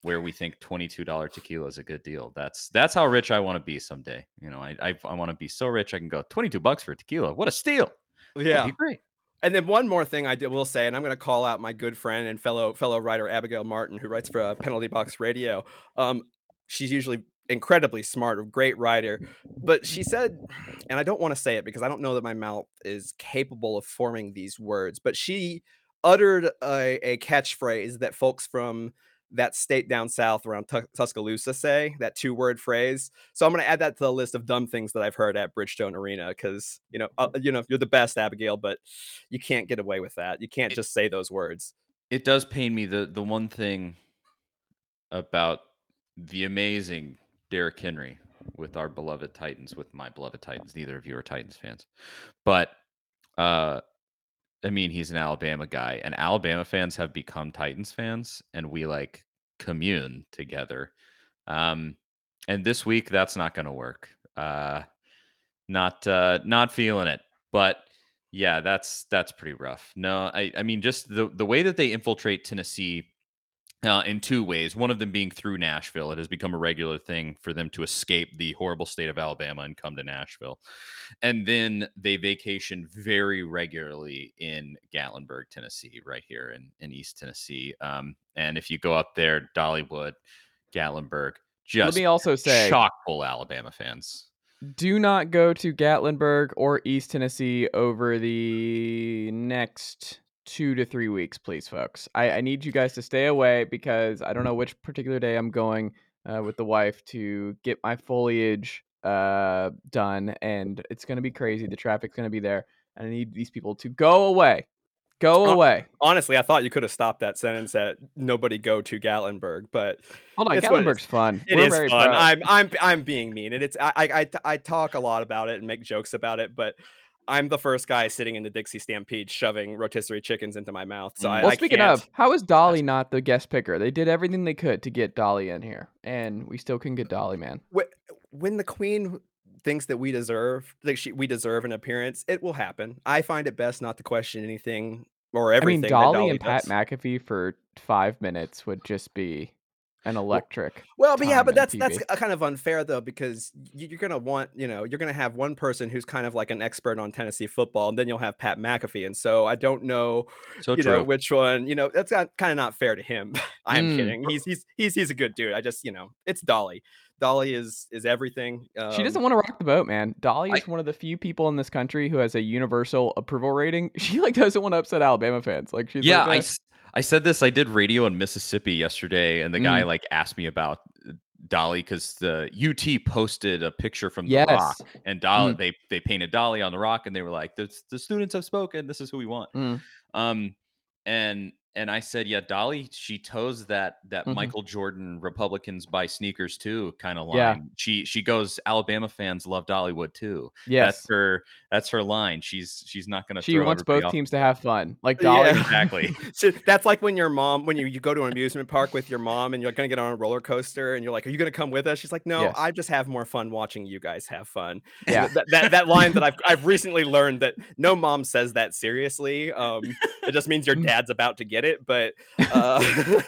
where we think twenty two dollar tequila is a good deal. That's that's how rich I want to be someday. You know, I I, I want to be so rich I can go twenty two bucks for a tequila. What a steal! Yeah. be great. And then one more thing I did, will say, and I'm going to call out my good friend and fellow fellow writer Abigail Martin, who writes for uh, Penalty Box Radio. Um, she's usually incredibly smart, a great writer, but she said, and I don't want to say it because I don't know that my mouth is capable of forming these words, but she uttered a, a catchphrase that folks from that state down south around Tu- Tuscaloosa say that two word phrase. So I'm going to add that to the list of dumb things that I've heard at Bridgestone Arena because you know uh, you know you're the best Abigail, but you can't get away with that. You can't It- just say those words. It does pain me. The the one thing about the amazing Derrick Henry with our beloved Titans, with my beloved Titans. Neither of you are Titans fans, but uh, I mean, he's an Alabama guy, and Alabama fans have become Titans fans, and we like commune together. Um, and this week, that's not going to work. Uh, not uh, not feeling it. But yeah, that's that's pretty rough. No, I I mean, just the the way that they infiltrate Tennessee uh, in two ways. One of them being through Nashville. It has become a regular thing for them to escape the horrible state of Alabama and come to Nashville. And then they vacation very regularly in Gatlinburg, Tennessee, right here in, in East Tennessee. Um, and if you go up there, Dollywood, Gatlinburg, just Let me also say, chock full Alabama fans. do not go to Gatlinburg or East Tennessee over the next two to three weeks, please, folks. I, I need you guys to stay away because I don't know which particular day I'm going uh, with the wife to get my foliage uh, done, and it's going to be crazy. The traffic's going to be there, and I need these people to go away. Go away. Honestly, I thought you could have stopped that sentence at "nobody go to Gatlinburg," but Hold on. Gatlinburg's fun. It We're is very fun. proud. I'm I'm I'm being mean, and it's I I I talk a lot about it and make jokes about it, but I'm the first guy sitting in the Dixie Stampede shoving rotisserie chickens into my mouth. So Mm. I, Well, I speaking can't- of, how is Dolly not the guest picker? They did everything they could to get Dolly in here, and we still couldn't get Dolly, man. Wh- when the queen thinks that we deserve that she we deserve an appearance, it will happen. I find it best not to question anything or everything. I mean, that Dolly, and does. Pat McAfee for five minutes would just be an electric. Well, but yeah, but that's that's TV. uh, kind of unfair though because you're gonna want you know you're gonna have one person who's kind of like an expert on Tennessee football, and then you'll have Pat McAfee, and so I don't know So you true. know which one you know that's kind of not fair to him. I'm Mm. kidding. He's he's he's he's a good dude. I just you know it's Dolly. Dolly is is everything. she doesn't um, want to rock the boat, man. Dolly I- is one of the few people in this country who has a universal approval rating. She like doesn't want to upset Alabama fans. Like she's yeah, like, "Eh." I said this. I did radio in Mississippi yesterday, and the guy Mm. like asked me about uh, Dolly because the UT posted a picture from the yes, rock, and Dolly Mm. they they painted Dolly on the rock, and they were like, "the the students have spoken. This is who we want." Mm. Um, and and I said, yeah, Dolly, she toes that that Mhm. Michael Jordan Republicans buy sneakers too kind of line. Yeah. She she goes, Alabama fans love Dollywood too. yes. That's her that's her line. She's she's not gonna. She throw wants everybody both off teams to have fun. Like Yeah. Dolly, Exactly. So that's like when your mom, when you, you go to an amusement park with your mom and you're gonna get on a roller coaster and you're like, "Are you gonna come with us?" She's like, "No, Yes. I just have more fun watching you guys have fun." Yeah. that, that that line that I've I've recently learned that no mom says that seriously. Um, it just means your dad's about to get it, but uh,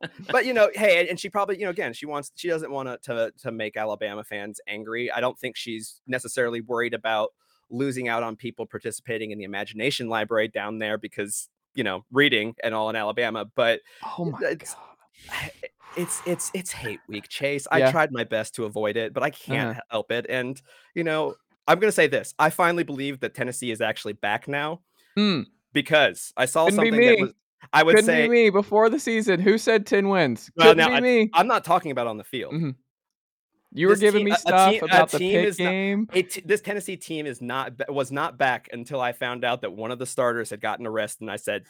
but you know, hey, and- she probably you know again she wants she doesn't want to to make Alabama fans angry. I don't think she's necessarily worried about losing out on people participating in the imagination library down there because you know reading and all in Alabama, but oh my it's- god. it's it's it's hate week chase i tried my best to avoid it but i can't Uh-huh. help it and you know i'm gonna say this i finally believe that tennessee is actually back now Hmm. because i saw Couldn't be something that was i would Couldn't say be me before the season. Who said ten wins? Well, Couldn't now, be me. i'm not talking about on the field Mhm. You were this giving team- me stuff team- about the team pick is not- game. it, this tennessee team is not was not back until i found out that one of the starters had gotten arrested and i said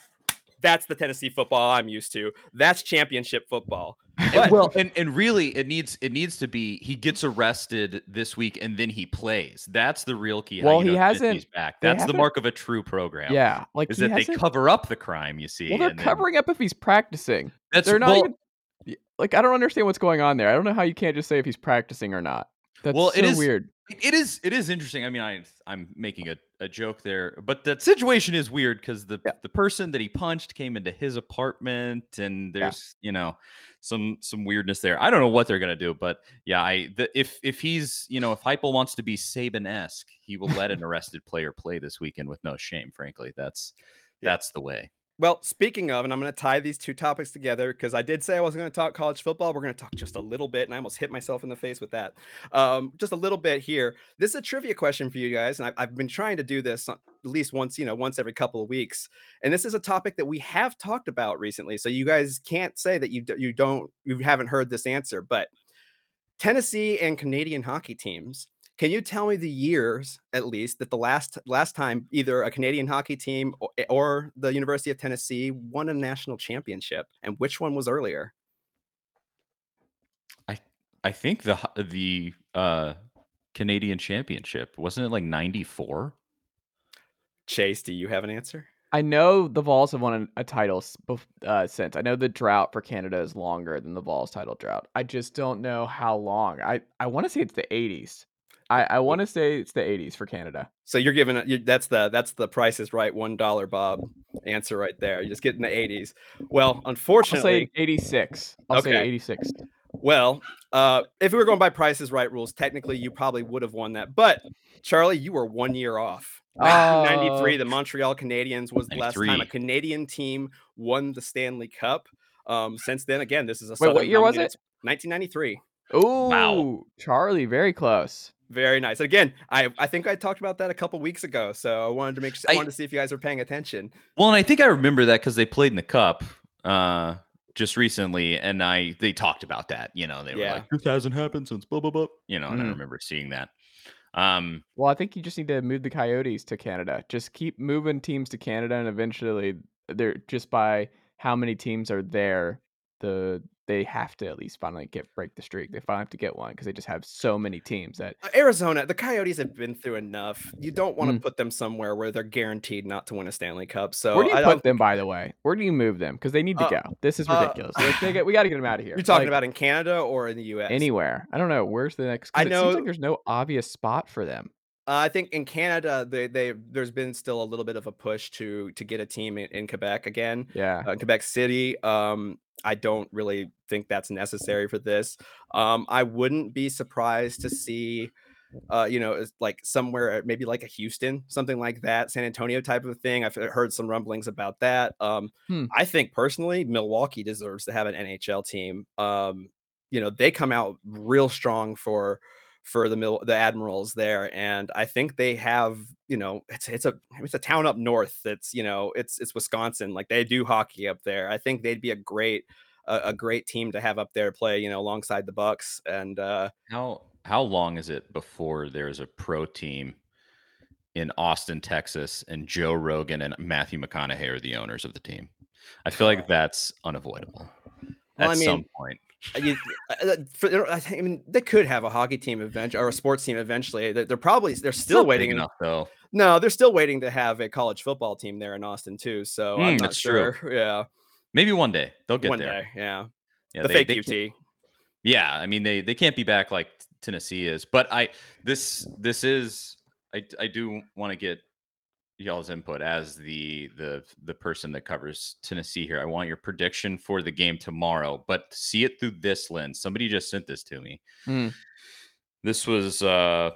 that's the tennessee football i'm used to that's championship football And- But- well, and, and really, it needs it needs to be he gets arrested this week and then he plays. That's the real key. Well, you he hasn't- Tennessee's back. That's the haven't- mark of a true program. yeah, like is he that they cover up the crime. You see, Well, they're and then- covering up if he's practicing. That's They're not well, even like I don't understand what's going on there. I don't know how you can't just say if he's practicing or not. That's Well, so it is- weird. It is it is interesting. I mean, I I'm making a, a joke there, but that situation is weird because the Yeah. the person that he punched came into his apartment, and Yeah. there's you know some some weirdness there. I don't know what they're gonna do, but yeah, I the, if if he's you know if Heupel wants to be Saban esque, he will let an arrested player play this weekend with no shame. Frankly, that's Yeah. that's the way. Well, speaking of, and I'm going to tie these two topics together because I did say I wasn't going to talk college football. We're going to talk just a little bit, and I almost hit myself in the face with that. Um, just a little bit here. This is a trivia question for you guys, and I've, I've been trying to do this at least once, you know, once every couple of weeks. And this is a topic that we have talked about recently, so you guys can't say that you you don't you haven't heard this answer. But Tennessee and Canadian hockey teams. Can you tell me the years, at least, that the last last time either a Canadian hockey team or, or the University of Tennessee won a national championship, and which one was earlier? I I think the the uh Canadian championship wasn't it like '94? Chase, do you have an answer? I know the Vols have won a, a title uh, since. I know the drought for Canada is longer than the Vols title drought. I just don't know how long. I, I want to say it's the 80s. I, I want to say it's the 80s for Canada. So you're giving it. You, that's the that's the Price is Right one dollar Bob answer right there. You just get in the 80s. Well, unfortunately, I'll unfortunately, say 86. I'll say Okay. 86. well, uh, if we were going by Price is Right rules, technically you probably would have won that. But Charlie, you were one year off. 1993, Oh. the Montreal Canadiens was the last time a Canadian team won the Stanley Cup. Um, since then, again, this is a Wait, what Southern year was dominance- 1993. Ooh, Charlie, very close. Very nice. Again, I I think I talked about that a couple weeks ago, so I wanted to make sure, I I- wanted to see if you guys were paying attention. Well, and I think I remember that because they played in the cup uh, just recently, and I they talked about that. You know, they were Yeah. like, "This hasn't happened since blah blah blah." You know, and I Mhm. remember seeing that. Um, Well, I think you just need to move the Coyotes to Canada. Just keep moving teams to Canada, and eventually, they're just by how many teams are there, the they have to at least finally get break the streak. They finally have to get one because they just have so many teams that Uh, Arizona, the Coyotes have been through enough. You don't want to Mm. put them somewhere where they're guaranteed not to win a Stanley Cup. So where do you I put don't, them, by the way? Where do you move them? Because they need to Uh, go. This is uh, ridiculous. They get, we got to get them out of here. you're talking Like, about in Canada or in the U.S. anywhere. I don't know. Where's the next? I it seems know- like there's no obvious spot for them. Uh, I think in Canada, they they there's been still a little bit of a push to to get a team in, in Quebec again. Yeah. uh, Quebec City. Um, I don't really think that's necessary for this. Um, I wouldn't be surprised to see, uh, you know, like somewhere maybe like a Houston, something like that, San Antonio type of thing. I've heard some rumblings about that. Um, Hmm. I think personally, Milwaukee deserves to have an NHL team. Um, you know, they come out real strong for for the the admirals there and i think they have you know it's it's a it's a town up north that's you know it's it's wisconsin like they do hockey up there i think they'd be a great a, a great team to have up there play you know alongside the bucks and uh how how long is it before there's a pro team in Austin, Texas, and Joe Rogan and Matthew McConaughey are the owners of the team? I feel like that's unavoidable Well, at I some point. Uh, you, uh, for, I mean, they could have a hockey team eventually or a sports team eventually. They're, they're probably they're still not waiting. enough though. No, they're still waiting to have a college football team there in Austin too. So I'm Mm, not that's true. sure. Yeah, Maybe one day they'll get one there. day. Yeah, Yeah, the they- fake they UT. Yeah, I mean they they can't be back like Tennessee is, but I this this is I I do want to get y'all's input as the the the person that covers Tennessee here. I want your prediction for the game tomorrow, but see it through this lens. Somebody just sent this to me. Hmm. This was uh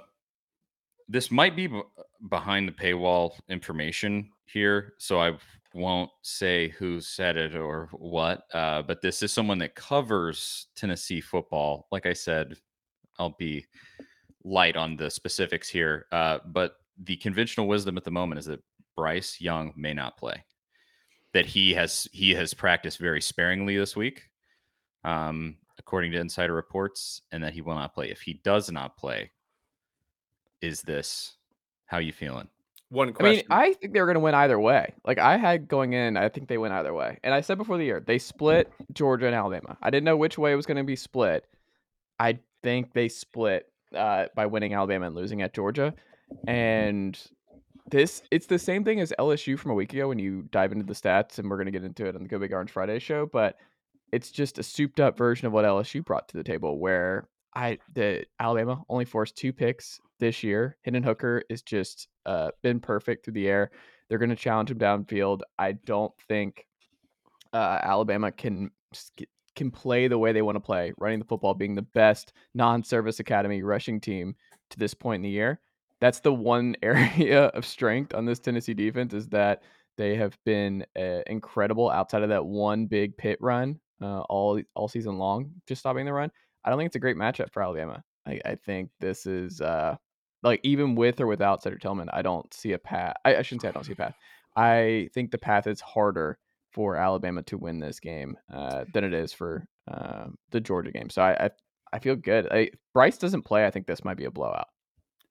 this might be b- behind the paywall information here, so I won't say who said it or what. Uh, but this is someone that covers Tennessee football. Like I said, I'll be light on the specifics here. Uh, but the conventional wisdom at the moment is that Bryce Young may not play. That he has he has practiced very sparingly this week, um, according to insider reports, and that he will not play. If he does not play, is this how you feeling? One question. I mean, I think they were going to win either way. Like I had going in, I think they win either way. And I said before the year, they split Georgia and Alabama. I didn't know which way it was going to be split. I think they split uh, by winning Alabama and losing at Georgia. And this, it's the same thing as LSU from a week ago when you dive into the stats, and we're going to get into it on the Go Big Orange Friday show. But it's just a souped up version of what LSU brought to the table, where I the Alabama only forced two picks this year. Hendon Hooker is just uh, been perfect through the air. They're going to challenge him downfield. I don't think uh, Alabama can can play the way they want to play, running the football, being the best non-service academy rushing team to this point in the year. That's the one area of strength on this Tennessee defense is that they have been uh, incredible outside of that one big pit run uh, all all season long, just stopping the run. I don't think it's a great matchup for Alabama. I, I think this is uh, like even with or without Cedric Tillman, I don't see a path. I, I shouldn't say I don't see a path. I think the path is harder for Alabama to win this game uh, than it is for uh, the Georgia game. So I I, I feel good. I, Bryce doesn't play. I think this might be a blowout.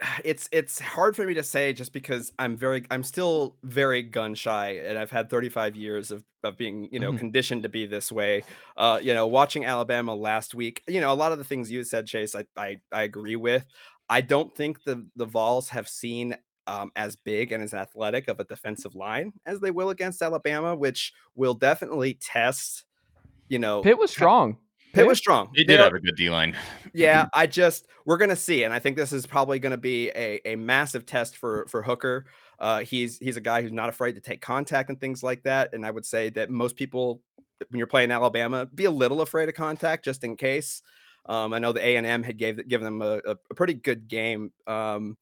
it's it's hard for me to say just because I'm very I'm still very gun shy and I've had 35 years of, of being you know Mhm. conditioned to be this way. Uh, you know, watching Alabama last week, you know, a lot of the things you said, Chase, I I, I agree with. I don't think the the Vols have seen um, as big and as athletic of a defensive line as they will against Alabama, which will definitely test. You know, Pitt was strong. Pitt was strong. They They did have a good D line. yeah, I just we're gonna see, and I think this is probably gonna be a, a massive test for for Hooker. Uh, he's he's a guy who's not afraid to take contact and things like that. And I would say that most people, when you're playing Alabama, be a little afraid of contact just in case. Um, I know the A and M had gave given them a, a, a pretty good game. Um,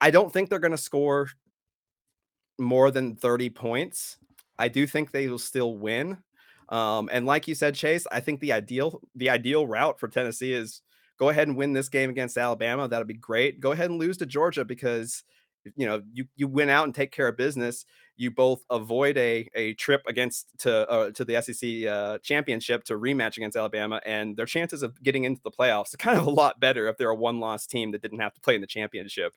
I don't think they're gonna score more than 30 points. I do think they will still win. Um, and like you said, Chase, I think the ideal the ideal route for Tennessee is go ahead and win this game against Alabama. That'll be great. Go ahead and lose to Georgia because you know you you win out and take care of business. You both avoid a a trip against to uh, to the SEC uh, championship to rematch against Alabama, and their chances of getting into the playoffs are kind of a lot better if they're a one loss team that didn't have to play in the championship.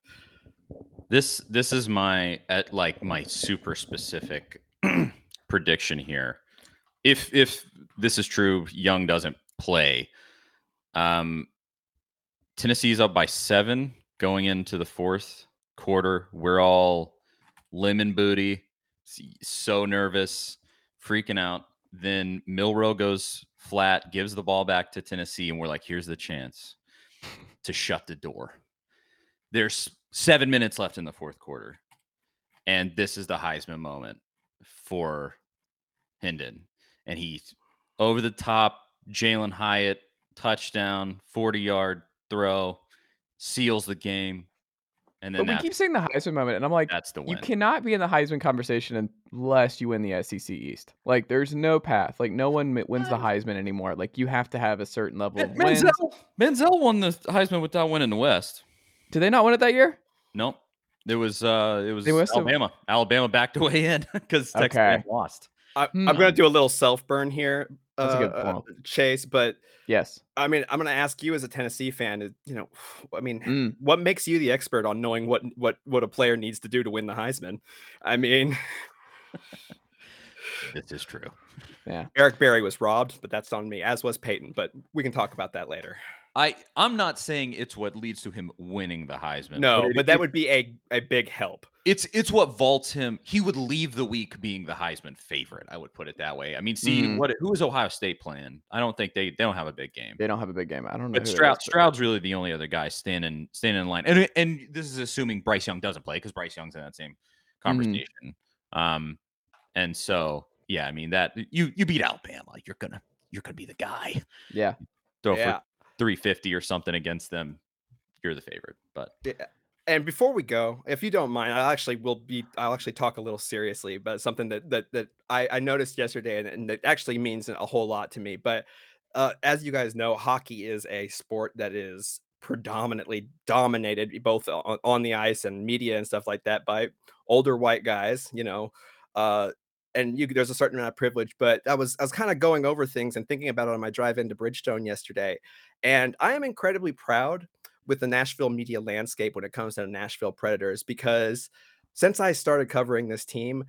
This this is my at like my super specific prediction here. If if this is true, Young doesn't play. Um, Tennessee's up by seven going into the fourth quarter. We're all lemon booty, so nervous, freaking out. Then Milroe goes flat, gives the ball back to Tennessee, and we're like, here's the chance to shut the door. There's seven minutes left in the fourth quarter. And this is the Heisman moment for Hendon. And he's over the top, Jalin Hyatt, touchdown, 40 yard throw, seals the game. And then But we keep saying the Heisman moment, and I'm like, that's the win. you cannot be in the Heisman conversation unless you win the SEC East. Like, there's no path. Like, no one wins the Heisman anymore. Like, you have to have a certain level of wins. Manziel, Manziel won the Heisman without winning the West. Did they not win it that year? Nope. It was uh it was must have- Alabama. Alabama backed away in because Texas Okay. Lost. I, Hmm. I'm going to do a little self burn here, That's a good uh. Chase, but Yes. I mean, I'm going to ask you as a Tennessee fan, you know, I mean, Mm. what makes you the expert on knowing what what what a player needs to do to win the Heisman? I mean, This is true. Yeah, Eric Berry was robbed, but that's on me, as was Peyton. But we can talk about that later. I I'm not saying it's what leads to him winning the Heisman. No, it- but that it- would be a a big help. it's it's what vaults him. He would leave the week being the Heisman favorite. I would put it that way. I mean, see Mm. what who is Ohio State playing? I don't think they they don't have a big game. They don't have a big game. I don't know. But Stroud, is, Stroud's really the only other guy standing standing in line, and and this is assuming Bryce Young doesn't play because Bryce Young's in that same conversation. Um, and so yeah, I mean that you you beat Alabama, you're gonna you're gonna be the guy. Yeah. Throw Yeah. For three fifty or something against them, you're the favorite. But Yeah. And before we go, if you don't mind, I actually will be. I'll actually talk a little seriously about something that that that I, I noticed yesterday, and, and that actually means a whole lot to me. But uh, as you guys know, hockey is a sport that is predominantly dominated both on, on the ice and media and stuff like that by older white guys. You know, uh, and you there's a certain amount of privilege. But I was I was kind of going over things and thinking about it on my drive into Bridgestone yesterday, and I am incredibly proud with the Nashville media landscape when it comes to Nashville Predators because since I started covering this team,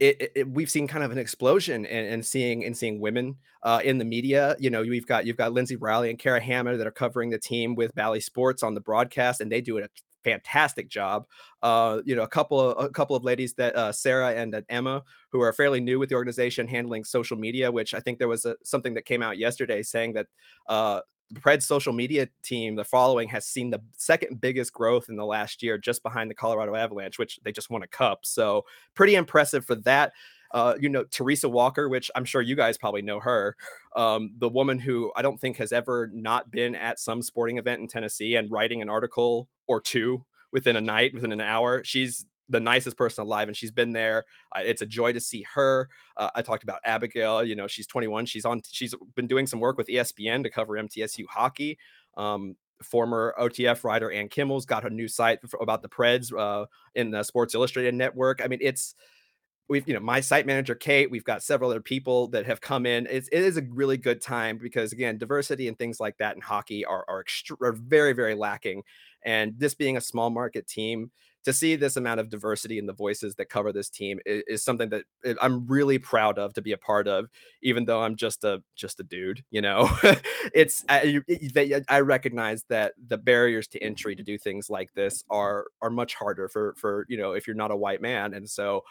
it, it- it- we've seen kind of an explosion in, in seeing in seeing women uh, in the media. You know, you've got you've got Lyndsay Rowley and Kara Hammer that are covering the team with Bally Sports on the broadcast, and they do a fantastic job. Uh, you know, a couple of a couple of ladies that uh, Sarah and uh, Emma, who are fairly new with the organization, handling social media. Which I think there was a, something that came out yesterday saying that uh, Preds social media team, the following has seen the second biggest growth in the last year, just behind the Colorado Avalanche, which they just won a cup. So pretty impressive for that. Uh, you know, Teresa Walker, which I'm sure you guys probably know her, um, the woman who I don't think has ever not been at some sporting event in Tennessee and writing an article or two within a night, within an hour. She's the nicest person alive, and she's been there. Uh, it's a joy to see her. Uh, I talked about Abigail. You know, she's 21. She's on. She's been doing some work with ESPN to cover MTSU hockey. Um, former OTF writer Ann Kimmel's got a new site f- about the Preds uh, in the Sports Illustrated network. I mean, it's we've you know my site manager Kate. We've got several other people that have come in. It's it is a really good time because again, diversity and things like that in hockey are are, are very very lacking. And this being a small market team, to see this amount of diversity in the voices that cover this team is, is something that eh, I'm really proud of to be a part of, even though I'm just a just a dude. You know, it's I, I recognize that the barriers to entry to do things like this are are much harder for for you know if you're not a white man, and so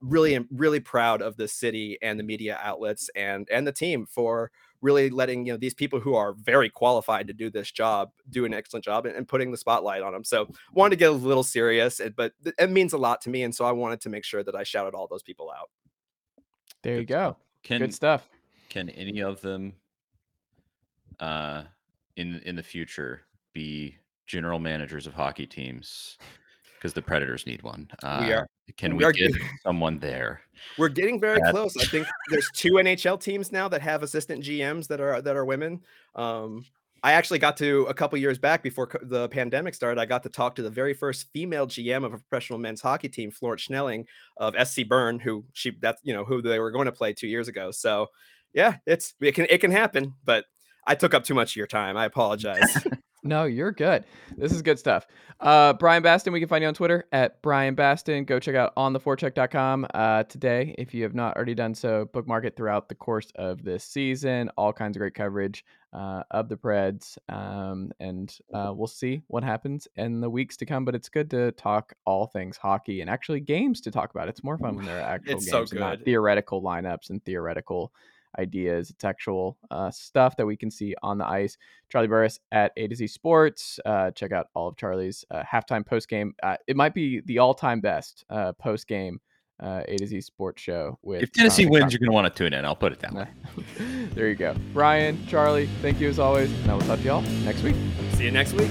really really proud of the city and the media outlets and and the team for really letting you know these people who are very qualified to do this job do an excellent job and, and putting the spotlight on them. So wanted to get a little serious, but it means a lot to me, and so I wanted to make sure that I shouted all those people out. There you go. Can, Good stuff. Can any of them, uh, in in the future, be general managers of hockey teams? Because the Predators need one. Uh, we are. Can we, we are get someone there? We're getting very That's... close. I think there's two NHL teams now that have assistant GMs that are that are women. Um, I actually got to a couple years back before the pandemic started. I got to talk to the very first female GM of a professional men's hockey team, Florence Schelling of SC Bern, who she that's you know who they were going to play two years ago. So yeah, it's it can it can happen, but I took up too much of your time. I apologize. No, you're good. This is good stuff. Uh, Bryan Bastin, we can find you on Twitter at Bryan Bastin. Go check out ontheforecheck.com uh, today if you have not already done so. Bookmark it throughout the course of this season. All kinds of great coverage uh, of the Preds. Um, and uh, we'll see what happens in the weeks to come. But it's good to talk all things hockey and actually games to talk about. It's more fun when there are actual it's games so and not theoretical lineups and theoretical ideas. It's actual uh, stuff that we can see on the ice. Charlie Burris at A to Z Sports. Uh, check out all of Charlie's uh, halftime post game. Uh, it might be the all time best uh, post game uh, A to Z Sports show. With if Tennessee wins, you're going to want to tune in. I'll put it that way. there you go. Bryan, Charlie, thank you as always. And I will talk to y'all next week. See you next week.